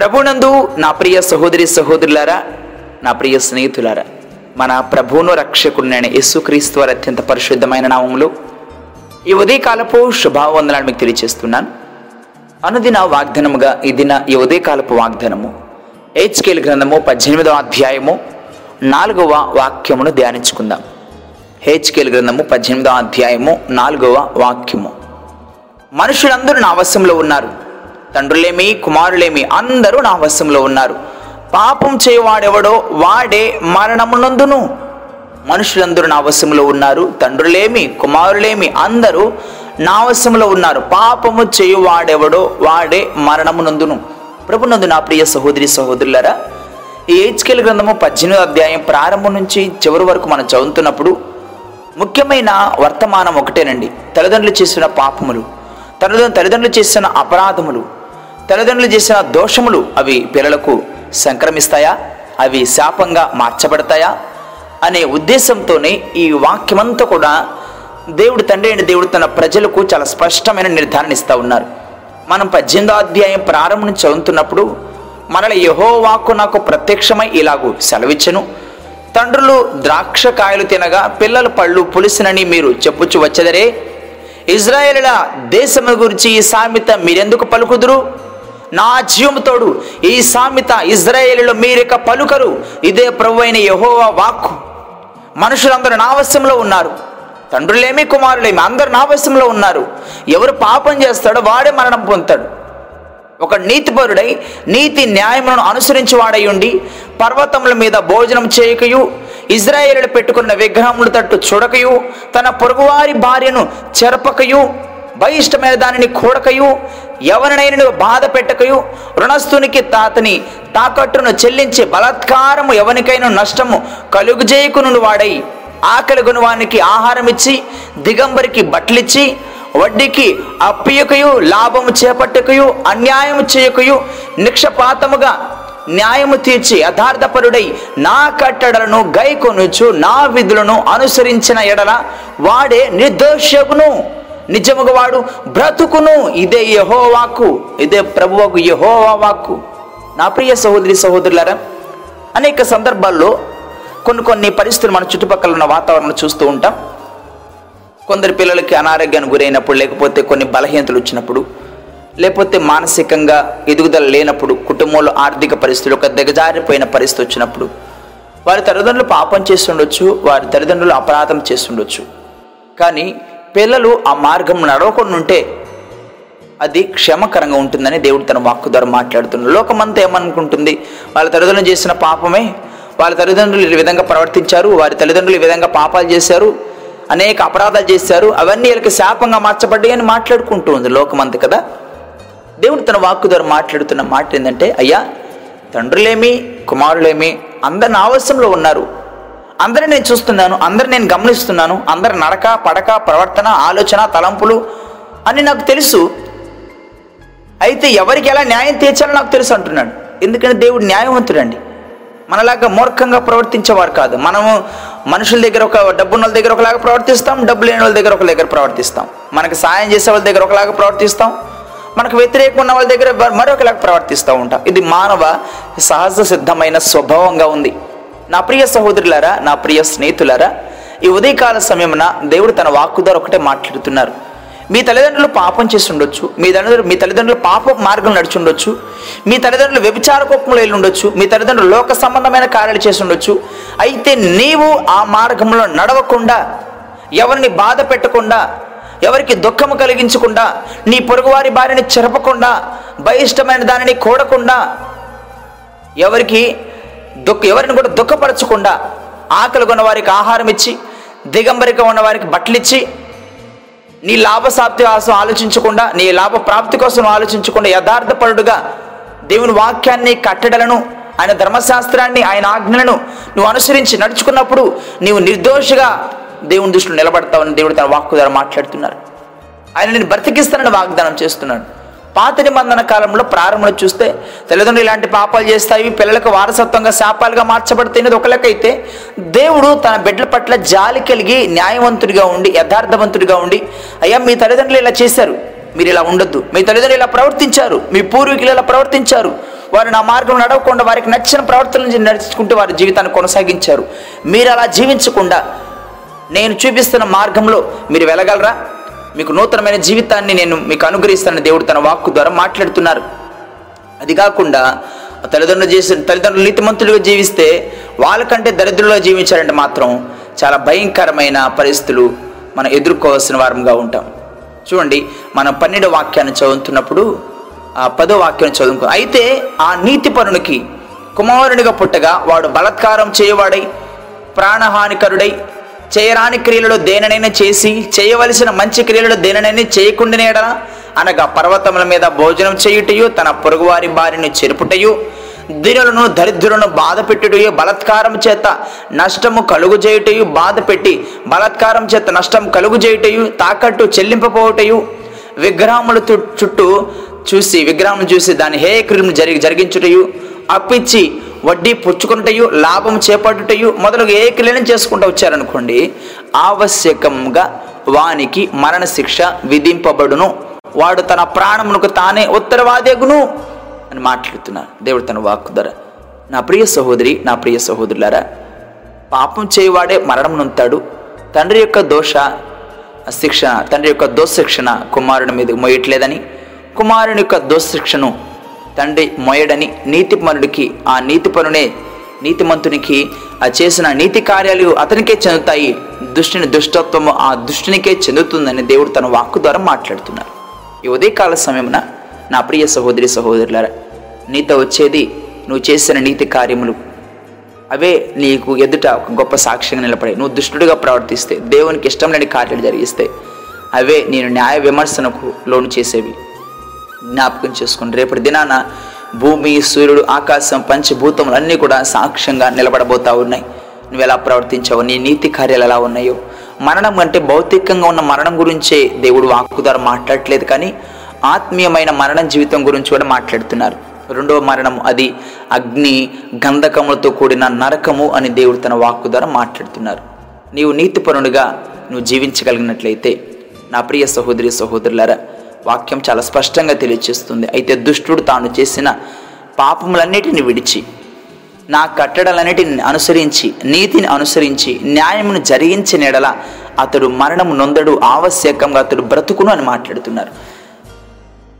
ప్రభునందు నా ప్రియ సహోదరి సహోదరులారా నా ప్రియ స్నేహితులారా మన ప్రభువును రక్షకుడినైన యేసుక్రీస్తు వారి అత్యంత పరిశుద్ధమైన నామములో ఈ ఉదయకాలపు శుభావందనాలు మీకు తెలియజేస్తున్నాను అనుదిన వాగ్దానముగా ఈ దిన ఈ ఉదయకాలపు వాగ్దానము హెచ్కేల్ గ్రంథము పద్దెనిమిదవ అధ్యాయము నాలుగవ వాక్యమును ధ్యానించుకుందాం. హెచ్కేల్ గ్రంథము పద్దెనిమిదవ అధ్యాయము నాలుగవ వాక్యము. మనుషులందరూ నా వశంలో ఉన్నారు. తండ్రులేమి కుమారులేమి అందరూ నా వశంలో ఉన్నారు. పాపం చేయవాడెవడో వాడే మరణమునందును మనుషులందరూ నా వశంలో ఉన్నారు. తండ్రులేమి కుమారులేమి అందరూ నా వశంలో ఉన్నారు. పాపము చేయువాడెవడో వాడే మరణమునందును. ప్రభునందు నా ప్రియ సహోదరి సహోదరులరా ఈ హెచ్కెల్ గ్రంథము పద్దెనిమిది అధ్యాయం ప్రారంభం నుంచి చివరి వరకు మనం చదువుతున్నప్పుడు ముఖ్యమైన వర్తమానం ఒకటేనండి. తల్లిదండ్రులు చేసిన పాపములు తల్లిదండ్రులు తల్లిదండ్రులు చేసిన అపరాధములు. తల్లిదండ్రులు చేసిన దోషములు అవి పిల్లలకు సంక్రమిస్తాయా? అవి శాపంగా మార్చబడతాయా? అనే ఉద్దేశంతోనే ఈ వాక్యమంతా కూడా దేవుడు తండ్రి అయిన దేవుడు తన ప్రజలకు చాలా స్పష్టమైన నిర్ధారణ ఇస్తూ ఉన్నారు. మనం పద్దెనిమిదో అధ్యాయం ప్రారంభం చదువుతున్నప్పుడు మనల యహో వాక్కు నాకు ప్రత్యక్షమై ఇలాగూ సెలవిచ్చను. తండ్రులు ద్రాక్ష కాయలు తినగా పిల్లల పళ్ళు పులిసినని మీరు చెప్పుచ్చు వచ్చదరే. ఇజ్రాయేలుల దేశము గురించి ఈ సామెత మీరెందుకు పలుకుదురు? నా జీవముతోడు ఈ సామెత ఇజ్రాయేలీలో మీరిక పలుకరు. ఇదే ప్రభు అయిన యహోవా వాక్కు. మనుషులందరూ నావశ్యంలో ఉన్నారు. తండ్రులేమి కుమారులేమి అందరు నావశ్యంలో ఉన్నారు. ఎవరు పాపం చేస్తాడో వాడే మరణం పొందుతాడు. ఒక నీతిపరుడై నీతి న్యాయములను అనుసరించి వాడై ఉండి పర్వతముల మీద భోజనం చేయకయు ఇజ్రాయేలు పెట్టుకున్న విగ్రహములు తట్టు చూడకయు తన పొరుగువారి భార్యను చెరపకయు బహిష్టమైన దానిని కూడకయు ఎవరినైనా బాధ పెట్టకయు రుణస్థునికి తాతని తాకట్టును చెల్లించి బలాత్కారము ఎవరికైనా నష్టము కలుగుజేయకును వాడై ఆకలి గుణవానికి ఆహారం ఇచ్చి దిగంబరికి బట్టలిచ్చి వడ్డీకి అప్పియకయు లాభము చేపట్టకయు అన్యాయము చేయకయు నిక్షపాతముగా న్యాయము తీర్చి యథార్థపరుడై నా కట్టడలను గైకొనుచు నా విధులను అనుసరించిన ఎడల వాడే నిర్దోషకును. నిజముగా వాడు బ్రతుకును. ఇదే యహోవాకు ఇదే ప్రభువకు యహోవా వాక్కు. నా ప్రియ సహోదరి సహోదరులారా అనేక సందర్భాల్లో కొన్ని కొన్ని పరిస్థితులు మన చుట్టుపక్కల ఉన్న వాతావరణం చూస్తూ ఉంటాం. కొందరు పిల్లలకి అనారోగ్యానికి గురైనప్పుడు లేకపోతే కొన్ని బలహీనతలు వచ్చినప్పుడు లేకపోతే మానసికంగా ఎదుగుదల లేనప్పుడు కుటుంబంలో ఆర్థిక పరిస్థితులు ఒక దిగజారిపోయిన పరిస్థితి వచ్చినప్పుడు వారి తల్లిదండ్రులు పాపం చేస్తుండొచ్చు వారి తల్లిదండ్రులు అపరాధం చేస్తుండొచ్చు. కానీ పిల్లలు ఆ మార్గం నడవకుండా ఉంటే అది క్షమకరంగా ఉంటుందని దేవుడు తన వాక్కు ద్వారా మాట్లాడుతున్నాడు. లోకమంతా ఏమనుకుంటుంది? వాళ్ళ తల్లిదండ్రులు చేసిన పాపమే వాళ్ళ తల్లిదండ్రులు ఈ విధంగా ప్రవర్తించారు వారి తల్లిదండ్రులు ఈ విధంగా పాపాలు చేశారు అనేక అపరాధాలు చేశారు అవన్నీ వీళ్ళకి శాపంగా మార్చబడ్డాయి అని మాట్లాడుకుంటూ ఉంది లోకమంత కదా? దేవుడు తన వాక్కు ద్వారా మాట్లాడుతున్న మాట ఏంటంటే అయ్యా తండ్రులేమి కుమారులేమి అందరిని ఆవశ్యంలో ఉన్నారు. అందరిని నేను చూస్తున్నాను అందరిని నేను గమనిస్తున్నాను అందరి నడక పడక ప్రవర్తన ఆలోచన తలంపులు అని నాకు తెలుసు. అయితే ఎవరికి ఎలా న్యాయం తీర్చాలో నాకు తెలుసు అంటున్నాడు. ఎందుకంటే దేవుడు న్యాయవంతుడండి. మనలాగా మూర్ఖంగా ప్రవర్తించేవారు కాదు. మనము మనుషుల దగ్గర ఒక డబ్బున్న వాళ్ళ దగ్గర ఒకలాగా ప్రవర్తిస్తాం డబ్బు లేని వాళ్ళ దగ్గర ఒక దగ్గర ప్రవర్తిస్తాం. మనకు సాయం చేసే వాళ్ళ దగ్గర ఒకలాగా ప్రవర్తిస్తాం. మనకు వ్యతిరేకంగా ఉన్న వాళ్ళ దగ్గర మరొకలాగా ప్రవర్తిస్తూ ఉంటాం. ఇది మానవ సహజ సిద్ధమైన స్వభావంగా ఉంది. నా ప్రియ సహోదరులారా నా ప్రియ స్నేహితులారా ఈ ఉదయకాల సమయమున దేవుడు తన వాక్కు ద్వారా ఒకటే మాట్లాడుతున్నారు. మీ తల్లిదండ్రులు పాపం చేసి ఉండొచ్చు మీ తల్లిదండ్రులు మీ తల్లిదండ్రులు పాప మార్గం నడిచి ఉండొచ్చు మీ తల్లిదండ్రులు వ్యభిచార కోపంలో వెళ్ళి ఉండొచ్చు మీ తల్లిదండ్రులు లోక సంబంధమైన కార్యాలు చేసి ఉండొచ్చు అయితే నీవు ఆ మార్గంలో నడవకుండా ఎవరిని బాధ పెట్టకుండా ఎవరికి దుఃఖము కలిగించకుండా నీ పొరుగువారి భార్యని చెరపకుండా బహిష్టమైన దానిని కూడకుండా ఎవరికి దుఃఖ ఎవరిని కూడా దుఃఖపరచకుండా ఆకలి కొన్న వారికి ఆహారం ఇచ్చి దిగంబరిక ఉన్న వారికి బట్టలిచ్చి నీ లాభసాప్తి కోసం ఆలోచించకుండా నీ లాభ ప్రాప్తి కోసం ఆలోచించకుండా యథార్థపరుడుగా దేవుని వాక్యాన్ని కట్టడలను ఆయన ధర్మశాస్త్రాన్ని ఆయన ఆజ్ఞలను నువ్వు అనుసరించి నడుచుకున్నప్పుడు నీవు నిర్దోషిగా దేవుని దృష్టిలో నిలబడతావని దేవుడు తన వాక్కు ద్వారా మాట్లాడుతున్నారు. ఆయన నేను బ్రతికిస్తానని వాగ్దానం చేస్తున్నాడు. పాత నిబంధన కాలంలో ప్రారంభంలో చూస్తే తల్లిదండ్రులు ఇలాంటి పాపాలు చేస్తాయి పిల్లలకు వారసత్వంగా శాపాలుగా మార్చబడుతున్నది ఒక లెక్కైతే దేవుడు తన బిడ్డల పట్ల జాలి కలిగి న్యాయవంతుడిగా ఉండి యథార్థవంతుడిగా ఉండి అయ్యా మీ తల్లిదండ్రులు ఇలా చేశారు మీరు ఇలా ఉండొద్దు. మీ తల్లిదండ్రులు ఇలా ప్రవర్తించారు మీ పూర్వీకులు ఇలా ప్రవర్తించారు. వారు నా మార్గం నడవకుండా వారికి నచ్చిన ప్రవర్తన నడుచుకుంటూ వారి జీవితాన్ని కొనసాగించారు. మీరు అలా జీవించకుండా నేను చూపిస్తున్న మార్గంలో మీరు వెళ్ళగలరా? మీకు నూతనమైన జీవితాన్ని నేను మీకు అనుగ్రహిస్తానని దేవుడు తన వాక్కు ద్వారా మాట్లాడుతున్నారు. అది కాకుండా తల్లిదండ్రులు చేసిన తల్లిదండ్రులు నీతిమంతులుగా జీవిస్తే వాళ్ళకంటే దరిద్రులుగా జీవించాలంటే మాత్రం చాలా భయంకరమైన పరిస్థితులు మనం ఎదుర్కోవాల్సిన వారంగా ఉంటాం. చూడండి మనం పన్నెండు వాక్యాన్ని చదువుతున్నప్పుడు ఆ పదో వాక్యాన్ని చదువుకో అయితే ఆ నీతి పరునికి కుమారునిగా పుట్టగా వాడు బలత్కారం చేయవాడై ప్రాణహానికరుడై చేయరాని క్రియలలో దేననైనా చేసి చేయవలసిన మంచి క్రియలలో దేనినైనా చేయకుండా అనగా పర్వతముల మీద భోజనం చేయుటయు తన పొరుగువారి బారిని చెరుపుటయు దినులను దరిద్రులను బాధ పెట్టుటయు బలత్కారం చేత నష్టము కలుగు చేయుటయు బాధ పెట్టి బలత్కారం చేత నష్టం కలుగు చేయుటయు తాకట్టు చెల్లింపపోవుటయు విగ్రహముల చు- చుట్టూ చూసి విగ్రహం చూసి దాని హే క్రియను జరిగి జరిగించుటయు అప్పిచ్చి వడ్డీ పుచ్చుకుంటయు లాభం చేపట్టుటయు మొదలుగా ఏ క్రియలను చేసుకుంటూ వచ్చారనుకోండి ఆవశ్యకంగా వానికి మరణశిక్ష విధింపబడును. వాడు తన ప్రాణమునకు తానే ఉత్తరవాదేగును అని మాట్లాడుతున్నారు. దేవుడు తన వాక్కు ధర నా ప్రియ సహోదరి నా ప్రియ సహోదరులారా పాపం చేయవాడే మరణం నొంతాడు తండ్రి యొక్క దోష శిక్షణ తండ్రి యొక్క దోషశిక్షణ కుమారుని మీద మోయట్లేదని కుమారుని యొక్క దోషశిక్షను తండ్రి మొయడని నీతిపరుడికి ఆ నీతిపరునే నీతిమంతునికి ఆ చేసిన నీతి కార్యాలు అతనికే చెందుతాయి. దుష్టిని దుష్టత్వము ఆ దుష్టునికే చెందుతుందని దేవుడు తన వాక్కు ద్వారా మాట్లాడుతున్నారు. ఈ ఉదయకాల సమయమున నా ప్రియ సహోదరి సహోదరులారా నీతో వచ్చేది నువ్వు చేసిన నీతి కార్యములు. అవే నీకు ఎదుట ఒక గొప్ప సాక్ష్యంగా నిలబడే నువ్వు దుష్టుడిగా ప్రవర్తిస్తే దేవునికి ఇష్టం లేని కార్యాలు జరిగిస్తే అవే నేను న్యాయ విమర్శనకు లోను చేసేవి. జ్ఞాపకం చేసుకుని రేపటి దినాన భూమి సూర్యుడు ఆకాశం పంచభూతములు అన్నీ కూడా సాక్ష్యంగా నిలబడబోతా ఉన్నాయి. నువ్వు ఎలా ప్రవర్తించావు? నీ నీతి కార్యాలు ఎలా ఉన్నాయో? మరణం అంటే భౌతికంగా ఉన్న మరణం గురించే దేవుడు వాక్కు ద్వారా మాట్లాడట్లేదు కానీ ఆత్మీయమైన మరణం జీవితం గురించి కూడా మాట్లాడుతున్నారు. రెండవ మరణం అది అగ్ని గంధకములతో కూడిన నరకము అని దేవుడు తన వాక్కు ద్వారా మాట్లాడుతున్నారు. నీవు నీతిపరునిగా నువ్వు జీవించగలిగినట్లయితే నా ప్రియ సహోదరి సహోదరులారా వాక్యం చాలా స్పష్టంగా తెలియచేస్తుంది అయితే దుష్టుడు తాను చేసిన పాపములన్నిటిని విడిచి నా కట్టడలన్నిటిని అనుసరించి నీతిని అనుసరించి న్యాయమును జరిగించిన ఎడల అతడు మరణము నొందడు ఆవశ్యకంగా అతడు బ్రతుకును అని మాట్లాడుతున్నారు.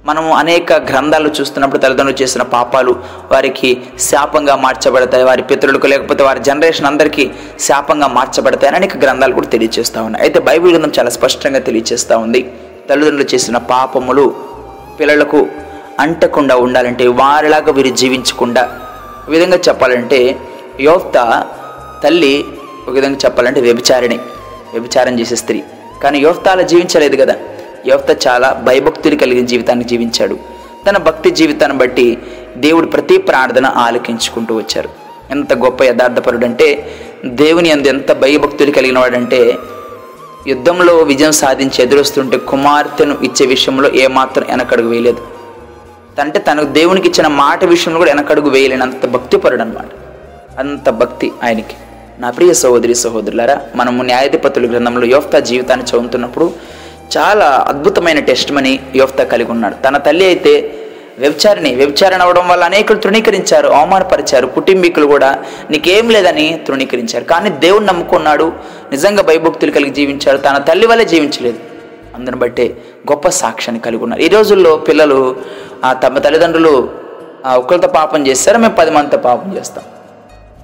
మనము అనేక గ్రంథాలు చూస్తున్నప్పుడు తల్లిదండ్రులు చేసిన పాపాలు వారికి శాపంగా మార్చబడతాయి వారి పితరులకు లేకపోతే వారి జనరేషన్ అందరికీ శాపంగా మార్చబడతాయి అనేక గ్రంథాలు కూడా తెలియజేస్తూ ఉన్నాయి. అయితే బైబిల్ గ్రంథం చాలా స్పష్టంగా తెలియజేస్తూ ఉంది. తల్లిదండ్రులు చేసిన పాపములు పిల్లలకు అంటకుండా ఉండాలంటే వారిలాగా వీరు జీవించకుండా ఒక విధంగా చెప్పాలంటే యోక్త తల్లి ఒక విధంగా చెప్పాలంటే వ్యభిచారిణి వ్యభిచారం చేసే స్త్రీ. కానీ యోక్త అలా జీవించలేదు కదా. యోక్త చాలా భయభక్తులు కలిగిన జీవితాన్ని జీవించాడు. తన భక్తి జీవితాన్ని బట్టి దేవుడు ప్రతి ప్రార్థన ఆలకించుకుంటూ వచ్చారు. ఎంత గొప్ప యథార్థపరుడు అంటే దేవుని అందు ఎంత భయభక్తులు కలిగిన వాడంటే యుద్ధంలో విజయం సాధించి ఎదురొస్తుంటే కుమార్తెను ఇచ్చే విషయంలో ఏమాత్రం వెనకడుగు వేయలేదు. అంటే తనకు దేవునికి ఇచ్చిన మాట విషయంలో కూడా వెనకడుగు వేయలేనంత భక్తిపరుడు అనమాట అంత భక్తి ఆయనకి. నా ప్రియ సహోదరి సహోదరులారా మనము న్యాయాధిపతుల గ్రంథంలో యోఫ్తా జీవితాన్ని చదువుతున్నప్పుడు చాలా అద్భుతమైన టెస్ట్ మని యోఫ్తా కలిగి ఉన్నాడు. తన తల్లి అయితే వ్యభిచారిణి. వ్యభిచారణ అవడం వల్ల అనేకులు తృణీకరించారు అవమానపరిచారు కుటుంబీకులు కూడా నీకేం లేదని తృణీకరించారు. కానీ దేవుని నమ్ముకున్నాడు నిజంగా భయభక్తులు కలిగి జీవించాడు తన తల్లి వల్లే జీవించలేదు. అందుని బట్టే గొప్ప సాక్ష్యాన్ని కలిగి ఉన్నారు. ఈ రోజుల్లో పిల్లలు ఆ, తమ తల్లిదండ్రులు ఆ, ఒకరితో పాపం చేస్తారు మేము పది మందితో పాపం చేస్తాం.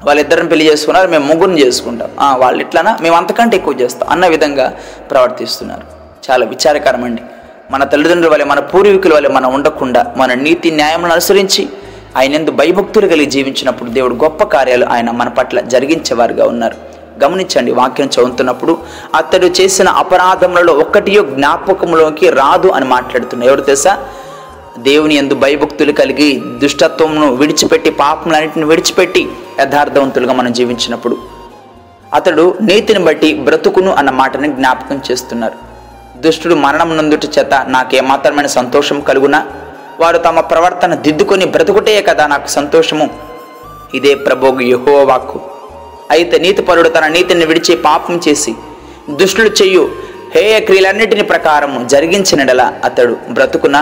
వాళ్ళిద్దరిని పెళ్ళి చేసుకున్నారు మేము ముగ్గురిని చేసుకుంటాం. వాళ్ళు ఇట్లానా మేము అంతకంటే ఎక్కువ చేస్తాం అన్న విధంగా ప్రవర్తిస్తున్నారు. చాలా విచారకరం అండి మన తల్లిదండ్రుల వల్ల మన పూర్వీకుల వల్ల మనం ఉండకుండా మన నీతి న్యాయములను అనుసరించి ఆయన ఎందు భయభక్తులు కలిగి జీవించినప్పుడు దేవుడు గొప్ప కార్యాలు ఆయన మన పట్ల జరిగించేవారుగా ఉన్నారు. గమనించండి వాక్యం చదువుతున్నప్పుడు అతడు చేసిన అపరాధములలో ఒక్కటియో జ్ఞాపకంలోకి రాదు అని మాట్లాడుతున్నాడు. ఎవరు తెలుసా? దేవుని ఎందు భయభక్తులు కలిగి దుష్టత్వమును విడిచిపెట్టి పాపములన్నింటిని విడిచిపెట్టి యథార్థవంతులుగా మనం జీవించినప్పుడు అతడు నీతిని బట్టి బ్రతుకును అన్న మాటని జ్ఞాపకం చేస్తున్నారు. దుష్టుడు మరణం నందుటి చేత నాకేమాత్రమైన సంతోషం కలుగునా? వారు తమ ప్రవర్తన దిద్దుకొని బ్రతుకుటే కదా నాకు సంతోషము? ఇదే ప్రభోగు యహో వాక్కు అయితే నీతిపరుడు తన నీతిని విడిచి పాపం చేసి దుష్టులు చెయ్యు హేయ క్రియలన్నిటిని ప్రకారం జరిగించినడల అతడు బ్రతుకున?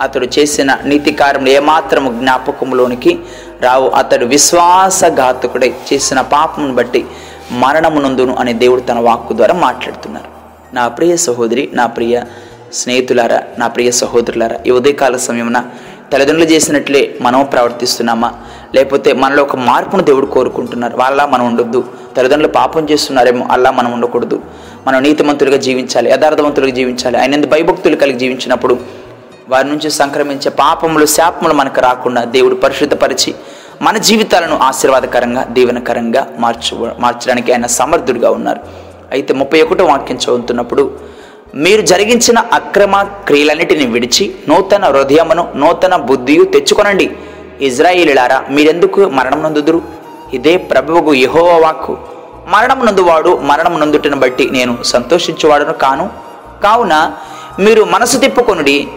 అతడు చేసిన నీతి కార్యములు ఏమాత్రము జ్ఞాపకంలోనికి రావు. అతడు విశ్వాసఘాతకుడై చేసిన పాపమును బట్టి మరణమునందును అని దేవుడు తన వాక్కు ద్వారా మాట్లాడుతున్నారు. నా ప్రియ సహోదరి నా ప్రియ స్నేహితులారా నా ప్రియ సహోదరులారా ఈ ఉదయకాల సమయమున తల్లిదండ్రులు చేసినట్లే మనం ప్రవర్తిస్తున్నామా? లేకపోతే మనలో ఒక మార్పును దేవుడు కోరుకుంటున్నారు? వాళ్ళ మనం ఉండొద్దు. తల్లిదండ్రులు పాపం చేస్తున్నారేమో అలా మనం ఉండకూడదు. మనం నీతిమంతులుగా జీవించాలి యథార్థవంతులుగా జీవించాలి. ఆయన ఎందుకు భయభక్తులు కలిగి జీవించినప్పుడు వారి నుంచి సంక్రమించే పాపములు శాపములు మనకు రాకుండా దేవుడు పరిశుద్ధపరిచి మన జీవితాలను ఆశీర్వాదకరంగా దీవెనకరంగా మార్చు మార్చడానికి ఆయన సమర్థుడిగా ఉన్నారు. అయితే ముప్పై ఒకటో వాక్యం చదువుతున్నప్పుడు మీరు జరిగించిన అక్రమ క్రియలన్నిటిని విడిచి నూతన హృదయమును నూతన బుద్ధియు తెచ్చుకొనండి. ఇజ్రాయిలారా మీరెందుకు మరణం నందుదురు? ఇదే ప్రభువుకు యహోవ వాక్కు. మరణం నందువాడు మరణం నందుటను బట్టి నేను సంతోషించువాడను కాను. కావున మీరు మనసు తిప్పుకొనుడి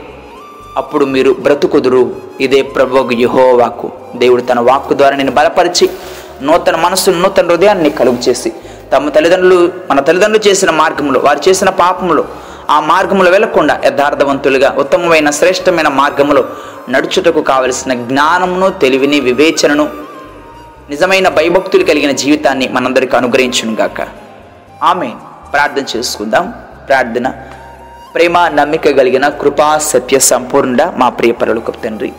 అప్పుడు మీరు బ్రతుకుదురు. ఇదే ప్రభువుకు యెహోవా వాక్కు. దేవుడు తన వాక్కు ద్వారా నేను బలపరిచి నూతన మనస్సును నూతన హృదయాన్ని కలుగు చేసి తమ తల్లిదండ్రులు మన తల్లిదండ్రులు చేసిన మార్గంలో వారు చేసిన పాపములో ఆ మార్గములు వెళ్ళకుండా యథార్థవంతులుగా ఉత్తమమైన శ్రేష్టమైన మార్గములో నడుచుటకు కావలసిన జ్ఞానమును తెలివిని వివేచనను నిజమైన భయభక్తులు కలిగిన జీవితాన్ని మనందరికీ అనుగ్రహించునుగాక. ఆమె ప్రార్థన చేసుకుందాం. ప్రార్థన. ప్రేమ నమ్మిక కలిగిన కృపా సత్య సంపూర్ణ మా ప్రియ పరులకు తండ్రి.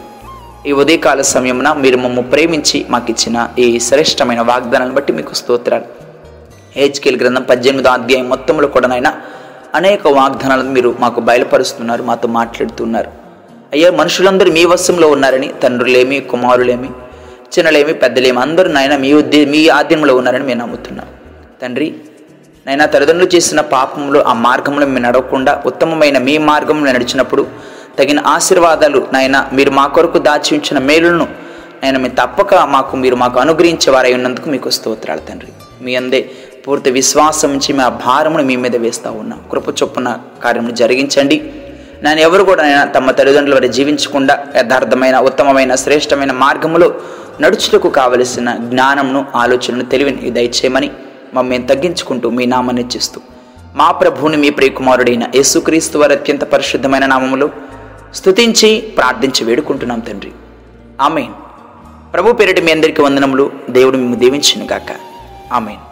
ఈ ఉదయకాల సమయమున మీరు మమ్మల్ని ప్రేమించి మాకు ఇచ్చిన ఈ శ్రేష్టమైన వాగ్దానాలను బట్టి మీకు స్తోత్రాలు. హెచ్కేల్ గ్రంథం పద్దెనిమిదో అధ్యాయం మొత్తంలో కూడా నాయన అనేక వాగ్దానాలను మీరు మాకు బయలుపరుస్తున్నారు మాతో మాట్లాడుతున్నారు. అయ్యా మనుషులందరూ మీ వశంలో ఉన్నారని తండ్రులేమి కుమారులేమి చిన్నలేమి పెద్దలేమి అందరూ నాయన మీ ఉద్దే మీ ఆధీనంలో ఉన్నారని మేము నమ్ముతున్నాం. తండ్రి నైనా తల్లిదండ్రులు చేసిన పాపంలో ఆ మార్గంలో మేము నడవకుండా ఉత్తమమైన మీ మార్గంలో నడిచినప్పుడు తగిన ఆశీర్వాదాలు నాయన మీరు మా కొరకు దాచి ఉంచిన మేలులను నేను మీ తప్పక మాకు మీరు మాకు అనుగ్రహించేవారై ఉన్నందుకు మీకు స్తోత్రాలు తండ్రి. మీ అందే పూర్తి విశ్వాసం నుంచి మా భారమును మీ మీద వేస్తూ ఉన్నాం. కృప చొప్పున కార్యములు జరిగించండి. నేను ఎవరు కూడా నేను తమ తల్లిదండ్రుల వారి జీవించకుండా యథార్థమైన ఉత్తమమైన శ్రేష్టమైన మార్గములో నడుచుటకు కావలసిన జ్ఞానమును ఆలోచనను తెలివిని దయచేయమని మమ్మల్ని తగ్గించుకుంటూ మీ నామాన్ని చేస్తూ. మా ప్రభువుని మీ ప్రియకుమారుడైన యేసుక్రీస్తు వారి అత్యంత పరిశుద్ధమైన నామములో స్తుతించి ప్రార్థించి వేడుకుంటున్నాం తండ్రి. ఆమెన్. ప్రభు పేరిటి మీ అందరికీ వందనములు. దేవుడు మేము దీవించిన గాక ఆమెన్.